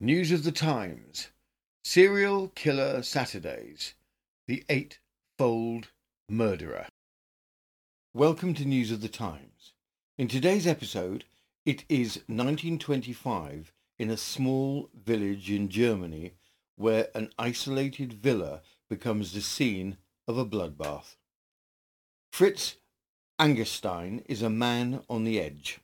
News of the Times Serial Killer Saturdays The Eightfold Murderer. Welcome to News of the Times. In today's episode, it is 1925 in a small village in Germany where an isolated villa becomes the scene of a bloodbath. Fritz Angerstein is a man on the edge.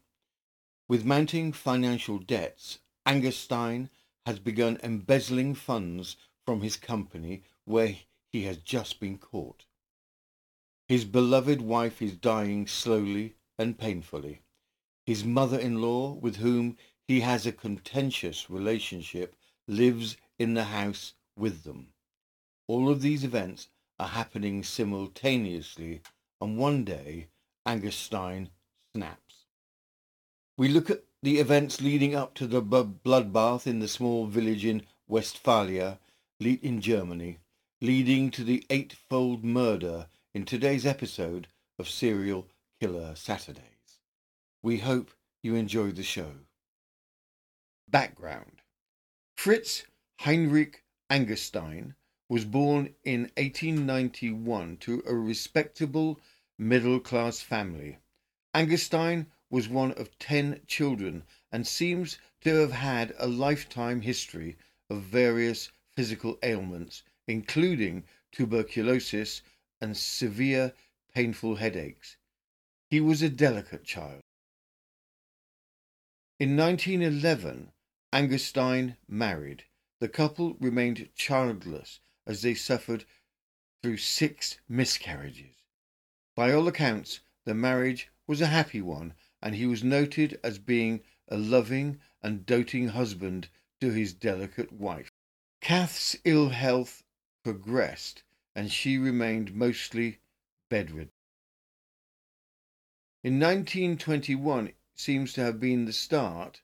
With mounting financial debts, Angerstein has begun embezzling funds from his company where he has just been caught. His beloved wife is dying slowly and painfully. His mother-in-law, with whom he has a contentious relationship, lives in the house with them. All of these events are happening simultaneously, and one day Angerstein snaps. We look at the events leading up to the bloodbath in the small village in Westphalia, in Germany, leading to the eightfold murder in today's episode of Serial Killer Saturdays. We hope you enjoy the show. Background Fritz Heinrich Angerstein was born in 1891 to a respectable middle class family. Angerstein was one of ten children and seems to have had a lifetime history of various physical ailments, including tuberculosis and severe painful headaches. He was a delicate child. In 1911, Angerstein married. The couple remained childless as they suffered through six miscarriages. By all accounts, the marriage was a happy one and he was noted as being a loving and doting husband to his delicate wife. Kath's ill health progressed and she remained mostly bedridden. In 1921 it seems to have been the start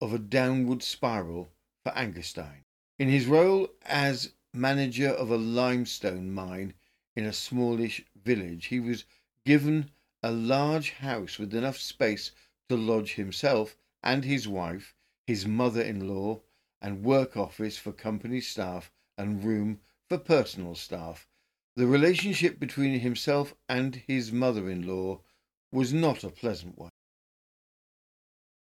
of a downward spiral for Angerstein. In his role as manager of a limestone mine in a smallish village, he was given a large house with enough space to lodge himself and his wife, his mother-in-law, and work office for company staff and room for personal staff. The relationship between himself and his mother-in-law was not a pleasant one.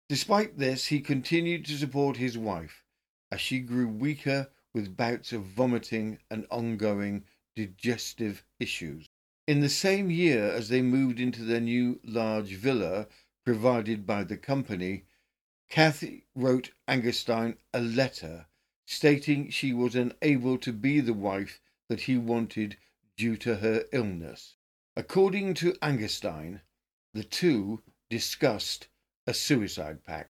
Despite this, he continued to support his wife as she grew weaker with bouts of vomiting and ongoing digestive issues. In the same year as they moved into their new large villa provided by the company, Kathy wrote Angerstein a letter stating she was unable to be the wife that he wanted due to her illness. According to Angerstein, the two discussed a suicide pact.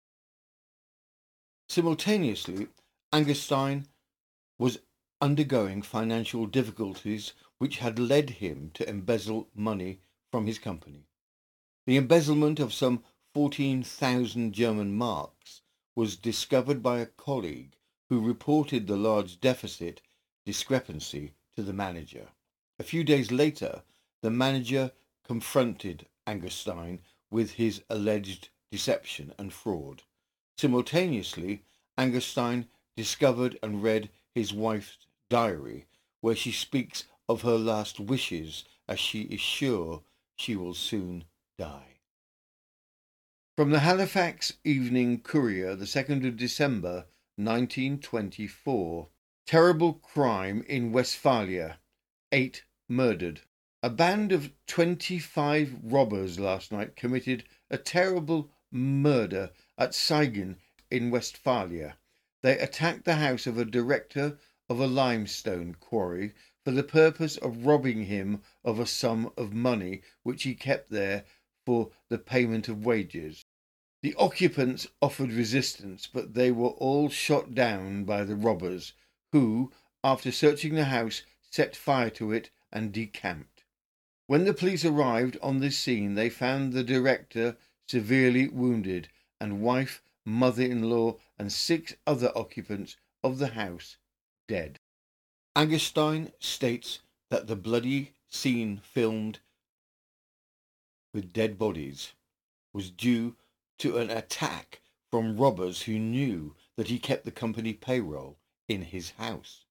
Simultaneously, Angerstein was undergoing financial difficulties which had led him to embezzle money from his company. The embezzlement of some 14,000 German marks was discovered by a colleague who reported the large deficit discrepancy to the manager. A few days later, the manager confronted Angerstein with his alleged deception and fraud. Simultaneously, Angerstein discovered and read his wife's diary, where she speaks of her last wishes as she is sure she will soon die. From the Halifax Evening Courier, the 2nd of December 1924. Terrible crime in Westphalia. Eight murdered. A band of 25 robbers last night committed a terrible murder at Siegen in Westphalia. They attacked the house of a director of a limestone quarry for the purpose of robbing him of a sum of money which he kept there for the payment of wages. The occupants offered resistance, but they were all shot down by the robbers, who, after searching the house, set fire to it and decamped. When the police arrived on the scene, they found the director severely wounded and wife, mother-in-law, and six other occupants of the house dead. Angerstein states that the bloody scene filmed with dead bodies was due to an attack from robbers who knew that he kept the company payroll in his house.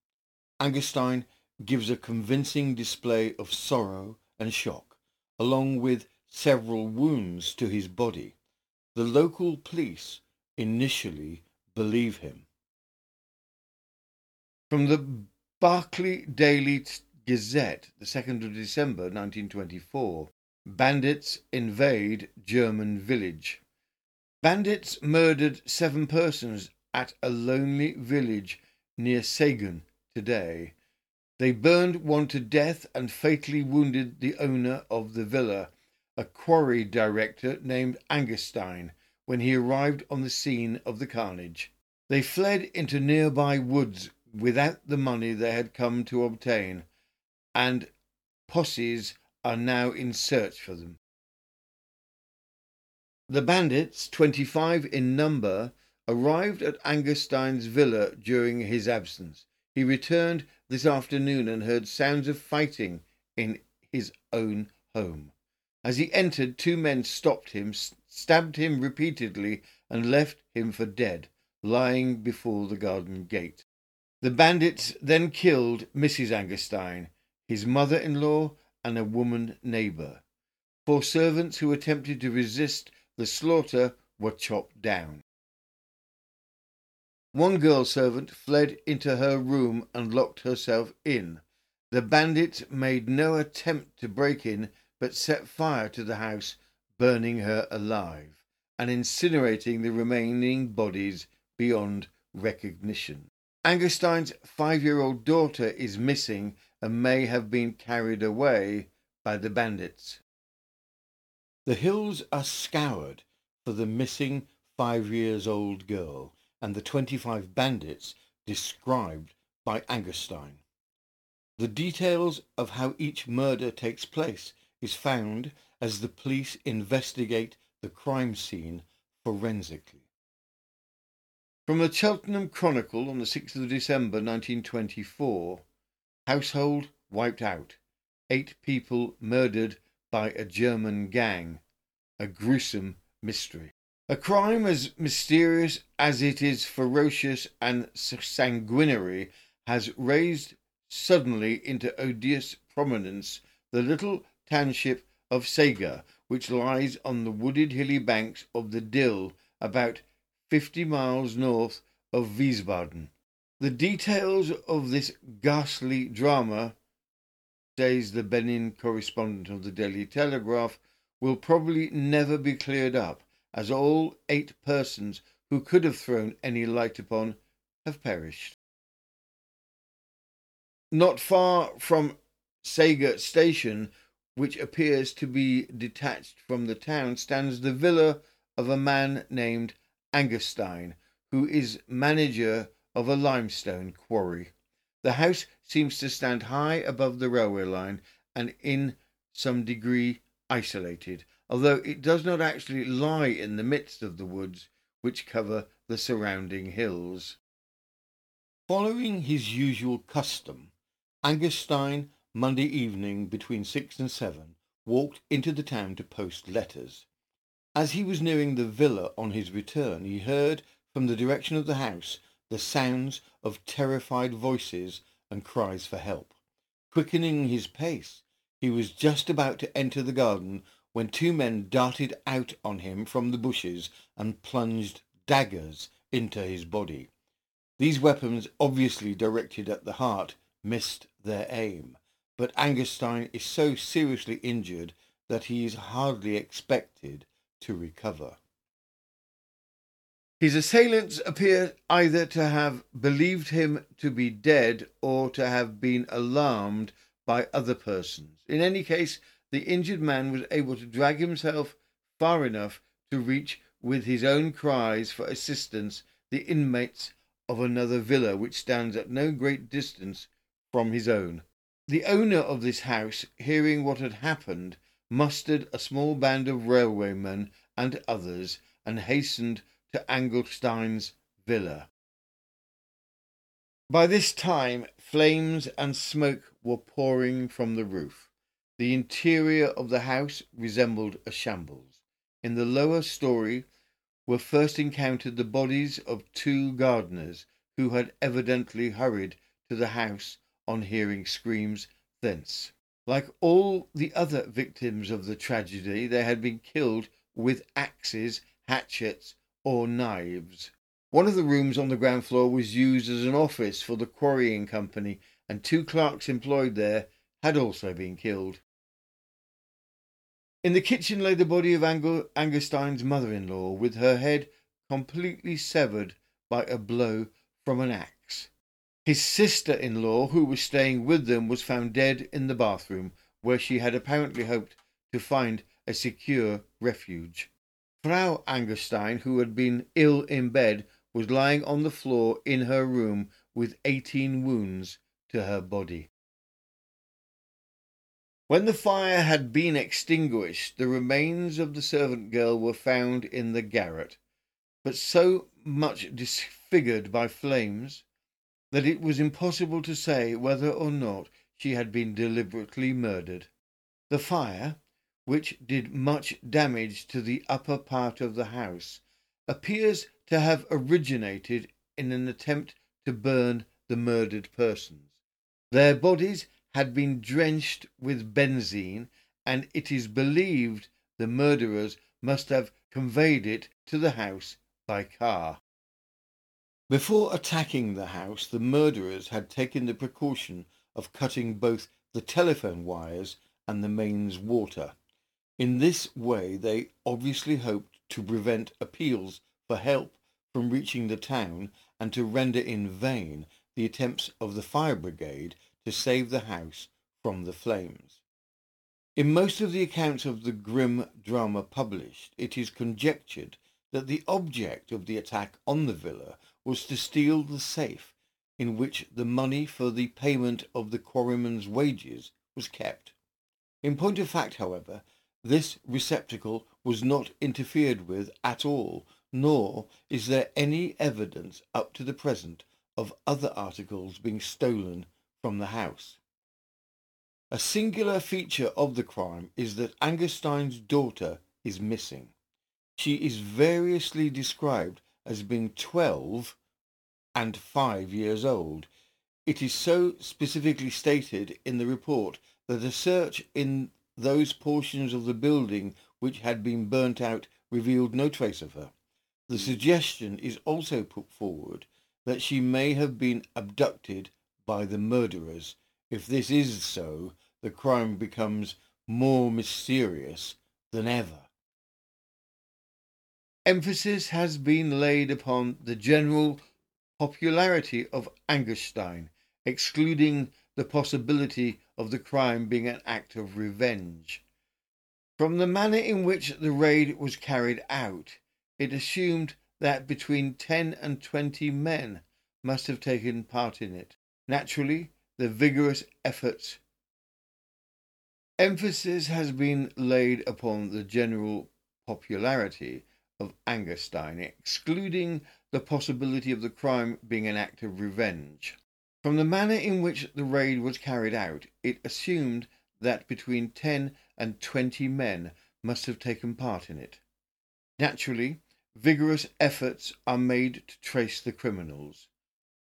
Angerstein gives a convincing display of sorrow and shock, along with several wounds to his body. The local police initially believe him. From the Berkeley Daily Gazette, the 2nd of December 1924, Bandits invade German village. Bandits murdered seven persons at a lonely village near Sagan today. They burned one to death and fatally wounded the owner of the villa, a quarry director named Angerstein, when he arrived on the scene of the carnage. They fled into nearby woods without the money they had come to obtain, and posses are now in search for them. The bandits, 25 in number, arrived at Angerstein's villa during his absence. He returned this afternoon and heard sounds of fighting in his own home. As he entered, two men stopped him, stabbed him repeatedly, and left him for dead, lying before the garden gate. The bandits then killed Mrs. Angerstein, his mother in law, and a woman neighbour. Four servants who attempted to resist the slaughter were chopped down. One girl servant fled into her room and locked herself in. The bandits made no attempt to break in, but set fire to the house, burning her alive and incinerating the remaining bodies beyond recognition. Angerstein's five year old daughter is missing and may have been carried away by the bandits. The hills are scoured for the missing five years old girl and the 25 bandits described by Angerstein. The details of how each murder takes place is found as the police investigate the crime scene forensically. From the Cheltenham Chronicle on the 6th of December 1924, household wiped out, eight people murdered by a German gang. A gruesome mystery. A crime as mysterious as it is ferocious and sanguinary has raised suddenly into odious prominence the little township of Saga, which lies on the wooded hilly banks of the Dill about fifty miles north of Wiesbaden. The details of this ghastly drama says the Berlin correspondent of the Daily Telegraph, will probably never be cleared up, as all eight persons who could have thrown any light upon have perished. Not far from Saga Station, which appears to be detached from the town, stands the villa of a man named Angerstein, who is manager of a limestone quarry. The house seems to stand high above the railway line and in some degree isolated, although it does not actually lie in the midst of the woods which cover the surrounding hills. Following his usual custom, Angerstein, Monday evening between six and seven, walked into the town to post letters. As he was nearing the villa on his return, he heard from the direction of the house the sounds of terrified voices and cries for help. Quickening his pace, he was just about to enter the garden when two men darted out on him from the bushes and plunged daggers into his body. These weapons, obviously directed at the heart, missed their aim, but Angerstein is so seriously injured that he is hardly expected to recover. His assailants appear either to have believed him to be dead or to have been alarmed by other persons. In any case, the injured man was able to drag himself far enough to reach with his own cries for assistance the inmates of another villa which stands at no great distance from his own. The owner of this house, hearing what had happened, mustered a small band of railwaymen and others and hastened to Angerstein's villa. By this time, flames and smoke were pouring from the roof. The interior of the house resembled a shambles. In the lower story were first encountered the bodies of two gardeners who had evidently hurried to the house on hearing screams thence. Like all the other victims of the tragedy, they had been killed with axes, hatchets, or knives. One of the rooms on the ground floor was used as an office for the quarrying company, and two clerks employed there had also been killed. In the kitchen lay the body of Ang- Angerstein's mother in law, with her head completely severed by a blow from an axe. His sister in law, who was staying with them, was found dead in the bathroom, where she had apparently hoped to find a secure refuge. Frau Angerstein, who had been ill in bed, was lying on the floor in her room with 18 wounds to her body. When the fire had been extinguished, the remains of the servant girl were found in the garret, but so much disfigured by flames that it was impossible to say whether or not she had been deliberately murdered. The fire, which did much damage to the upper part of the house, appears to have originated in an attempt to burn the murdered persons. Their bodies had been drenched with benzine, and it is believed the murderers must have conveyed it to the house by car. Before attacking the house, the murderers had taken the precaution of cutting both the telephone wires and the mains water. In this way, they obviously hoped to prevent appeals for help from reaching the town and to render in vain the attempts of the fire brigade to save the house from the flames. In most of the accounts of the grim drama published, it is conjectured that the object of the attack on the villa was to steal the safe in which the money for the payment of the quarryman's wages was kept. In point of fact, however, this receptacle was not interfered with at all, nor is there any evidence up to the present of other articles being stolen from the house. A singular feature of the crime is that Angerstein's daughter is missing. She is variously described as being 12 and 5 years old. It is so specifically stated in the report that a search in those portions of the building which had been burnt out revealed no trace of her. The suggestion is also put forward that she may have been abducted by the murderers. If this is so, the crime becomes more mysterious than ever. Emphasis has been laid upon the general popularity of Angerstein, excluding the possibility of the crime being an act of revenge. From the manner in which the raid was carried out, it assumed that between 10 and 20 men must have taken part in it. Naturally, the vigorous efforts. Emphasis has been laid upon the general popularity of Angerstein, excluding the possibility of the crime being an act of revenge. From the manner in which the raid was carried out, it assumed that between 10 and 20 men must have taken part in it. Naturally, vigorous efforts are made to trace the criminals.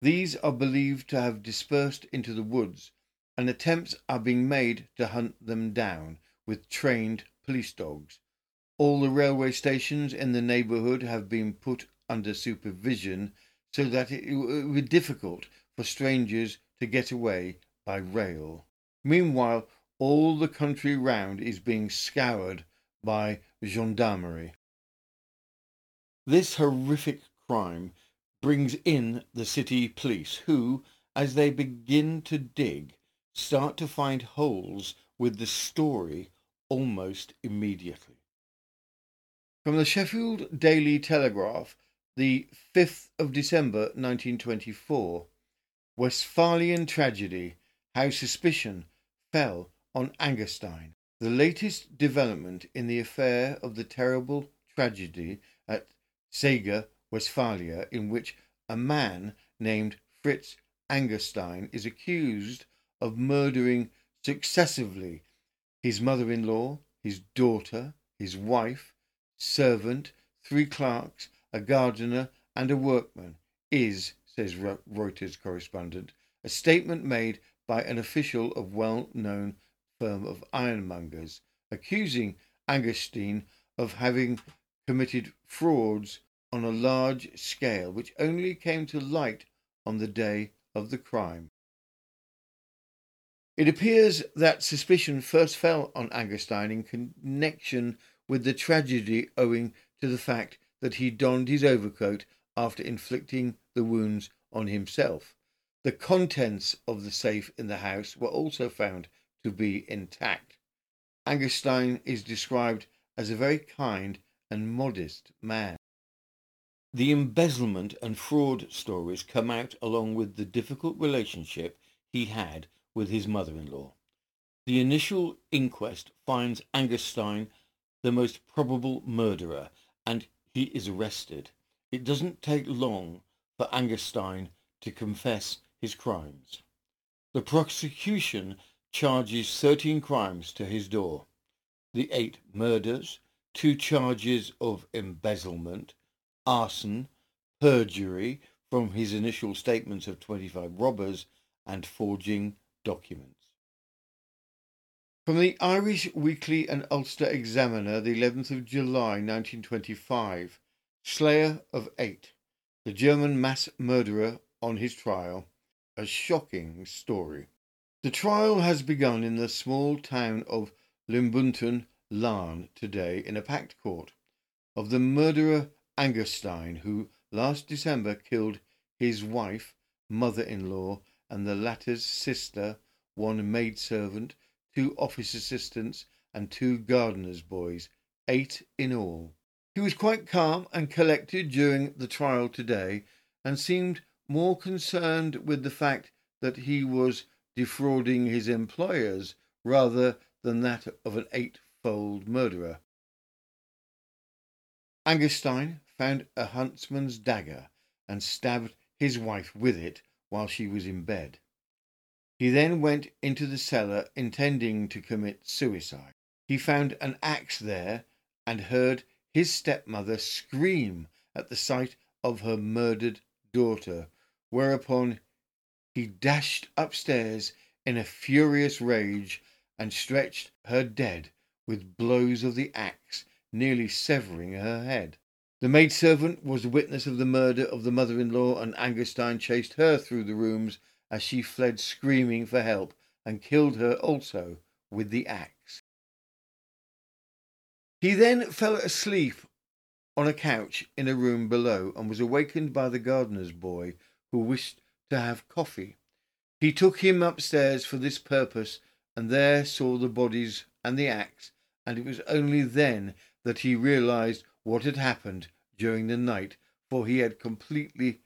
These are believed to have dispersed into the woods, and attempts are being made to hunt them down with trained police dogs. All the railway stations in the neighbourhood have been put under supervision so that it would be difficult for strangers to get away by rail. Meanwhile, all the country round is being scoured by gendarmerie. This horrific crime brings in the city police, who, as they begin to dig, start to find holes with the story almost immediately. From the Sheffield Daily Telegraph, the 5th of December 1924, Westphalian tragedy, how suspicion fell on Angerstein. The latest development in the affair of the terrible tragedy at Seger Westphalia, in which a man named Fritz Angerstein is accused of murdering successively his mother in law, his daughter, his wife, servant, three clerks, a gardener, and a workman is, says Reuters correspondent, a statement made by an official of well-known firm of ironmongers, accusing Angerstein of having committed frauds on a large scale which only came to light on the day of the crime. It appears that suspicion first fell on Angerstein in connection with the tragedy owing to the fact that he donned his overcoat after inflicting the wounds on himself. The contents of the safe in the house were also found to be intact. Angerstein is described as a very kind and modest man. The embezzlement and fraud stories come out along with the difficult relationship he had with his mother-in-law. The initial inquest finds Angerstein the most probable murderer and he is arrested. It doesn't take long for Angerstein to confess his crimes. The prosecution charges 13 crimes to his door. The eight murders, two charges of embezzlement, arson, perjury from his initial statements of 25 robbers, and forging documents. From the Irish Weekly and Ulster Examiner, the 11th of July 1925, Slayer of Eight, the German mass murderer on his trial, a shocking story. The trial has begun in the small town of Limbunton, Larne, today in a packed court, of the murderer Angerstein, who last December killed his wife, mother-in-law, and the latter's sister, one maidservant, two office assistants, and two gardener's boys, eight in all. He was quite calm and collected during the trial today, and seemed more concerned with the fact that he was defrauding his employers rather than that of an eightfold murderer. Angerstein found a huntsman's dagger and stabbed his wife with it while she was in bed. He then went into the cellar intending to commit suicide. He found an axe there and heard his stepmother scream at the sight of her murdered daughter, whereupon he dashed upstairs in a furious rage and stretched her dead with blows of the axe, nearly severing her head. The maidservant was witness of the murder of the mother-in-law, and Angerstein chased her through the rooms as she fled screaming for help and killed her also with the axe. He then fell asleep on a couch in a room below and was awakened by the gardener's boy who wished to have coffee. He took him upstairs for this purpose and there saw the bodies and the axe, and it was only then that he realized what had happened during the night, for he had completely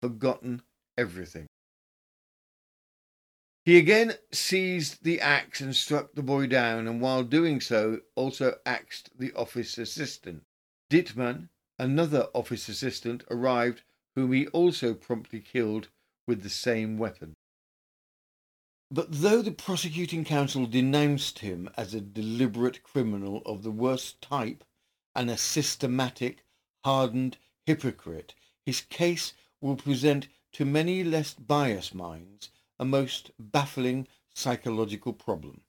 forgotten everything. He again seized the axe and struck the boy down, and while doing so, also axed the office assistant. Dittmann, another office assistant, arrived, whom he also promptly killed with the same weapon. But though the prosecuting counsel denounced him as a deliberate criminal of the worst type and a systematic, hardened hypocrite, his case will present to many less biased minds a most baffling psychological problem.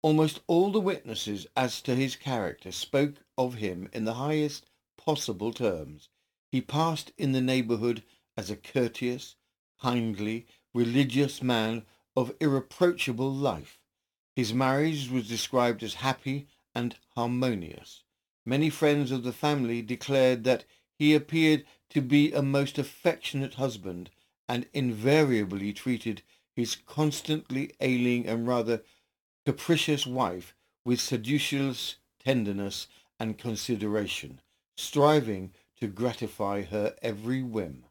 Almost all the witnesses as to his character spoke of him in the highest possible terms. He passed in the neighbourhood as a courteous, kindly, religious man of irreproachable life. His marriage was described as happy and harmonious. Many friends of the family declared that he appeared to be a most affectionate husband and invariably treated his constantly ailing and rather capricious wife with seductious tenderness and consideration, striving to gratify her every whim.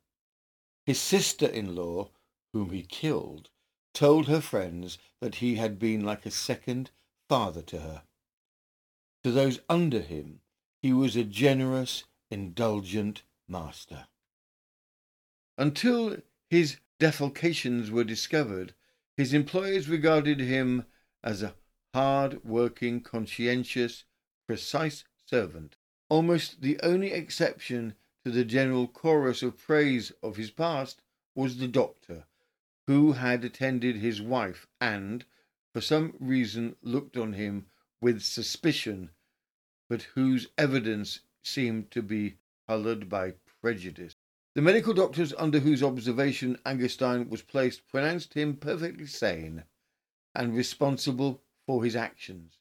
His sister-in-law, whom he killed, told her friends that he had been like a second father to her. To those under him, he was a generous, indulgent master. Until his defalcations were discovered, his employers regarded him as a hard-working, conscientious, precise servant. Almost the only exception to the general chorus of praise of his past was the doctor, who had attended his wife and, for some reason, looked on him with suspicion, but whose evidence seemed to be coloured by prejudice. The medical doctors under whose observation Angerstein was placed pronounced him perfectly sane and responsible for his actions.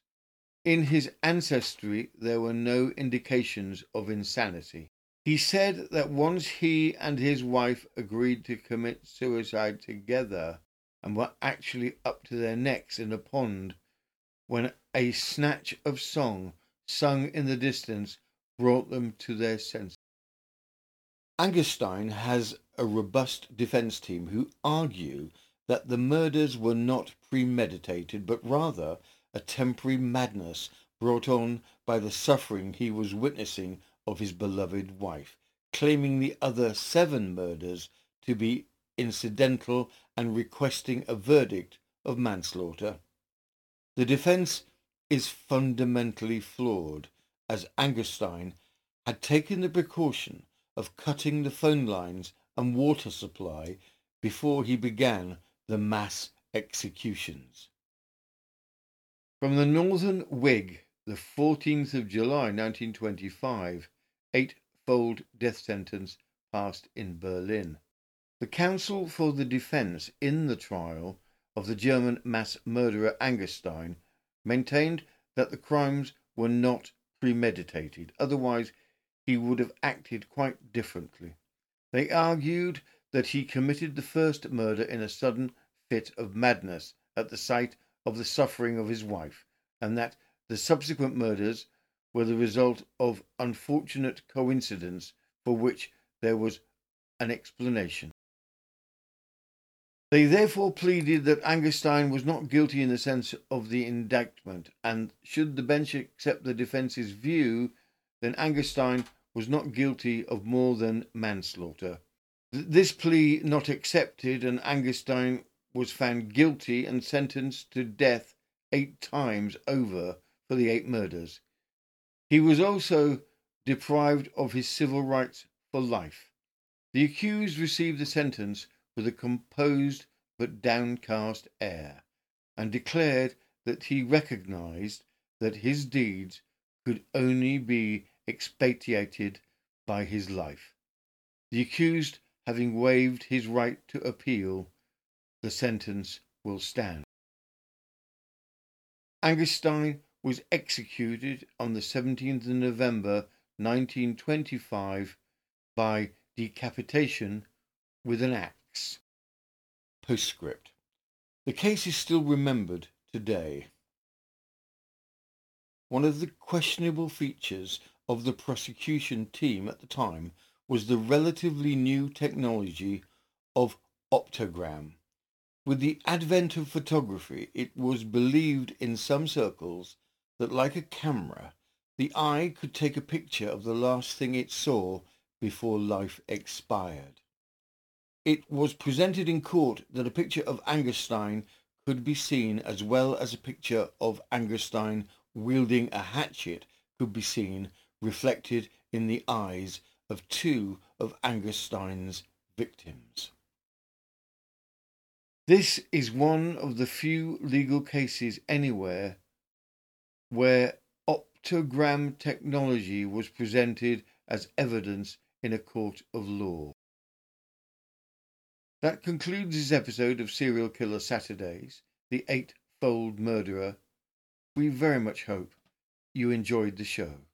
In his ancestry, there were no indications of insanity. He said that once he and his wife agreed to commit suicide together and were actually up to their necks in a pond when a snatch of song sung in the distance brought them to their senses. Angerstein has a robust defense team who argue that the murders were not premeditated, but rather a temporary madness brought on by the suffering he was witnessing of his beloved wife, claiming the other seven murders to be incidental and requesting a verdict of manslaughter. The defense is fundamentally flawed, as Angerstein had taken the precaution of cutting the phone lines and water supply before he began the mass executions. From the Northern Whig, the 14th of July 1925, eight-fold death sentence passed in Berlin. The counsel for the defense in the trial of the German mass murderer Angerstein maintained that the crimes were not premeditated, otherwise he would have acted quite differently. They argued that he committed the first murder in a sudden fit of madness at the sight of the suffering of his wife, and that the subsequent murders were the result of unfortunate coincidence for which there was an explanation. They therefore pleaded that Angerstein was not guilty in the sense of the indictment, and should the bench accept the defence's view, then Angerstein was not guilty of more than manslaughter. This plea not accepted, and Angerstein was found guilty and sentenced to death eight times over for the eight murders. He was also deprived of his civil rights for life. The accused received the sentence with a composed but downcast air, and declared that he recognized that his deeds could only be expiated by his life. The accused having waived his right to appeal, the sentence will stand. Angerstein was executed on the 17th of November 1925 by decapitation with an axe. Postscript. The case is still remembered today. One of the questionable features of the prosecution team at the time was the relatively new technology of optogram. With the advent of photography, it was believed in some circles that, like a camera, the eye could take a picture of the last thing it saw before life expired. It was presented in court that a picture of Angerstein could be seen as well as a picture of Angerstein wielding a hatchet could be seen reflected in the eyes of two of Angerstein's victims. This is one of the few legal cases anywhere where optogram technology was presented as evidence in a court of law. That concludes this episode of Serial Killer Saturdays, The Eightfold Murderer. We very much hope you enjoyed the show.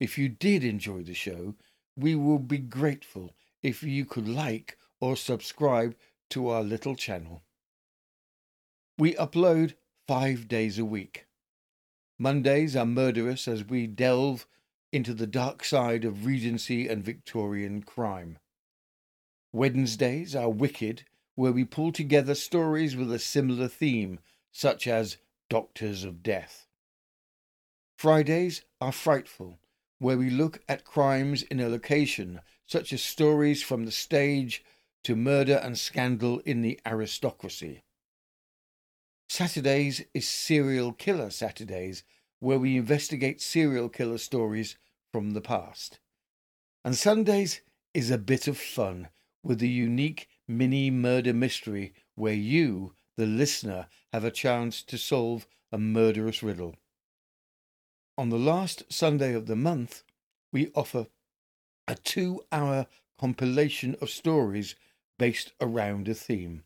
If you did enjoy the show, we will be grateful if you could like or subscribe to our little channel. We upload five days a week. Mondays are murderous as we delve into the dark side of Regency and Victorian crime. Wednesdays are wicked, where we pull together stories with a similar theme, such as Doctors of Death. Fridays are frightful, where we look at crimes in a location, such as stories from the stage to murder and scandal in the aristocracy. Saturdays is Serial Killer Saturdays, where we investigate serial killer stories from the past. And Sundays is a bit of fun with a unique mini murder mystery where you, the listener, have a chance to solve a murderous riddle. On the last Sunday of the month, we offer a two hour compilation of stories based around a theme.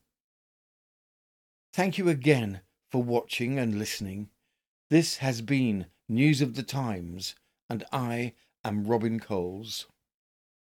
Thank you again for watching and listening. This has been News of the Times, and I am Robin Coles.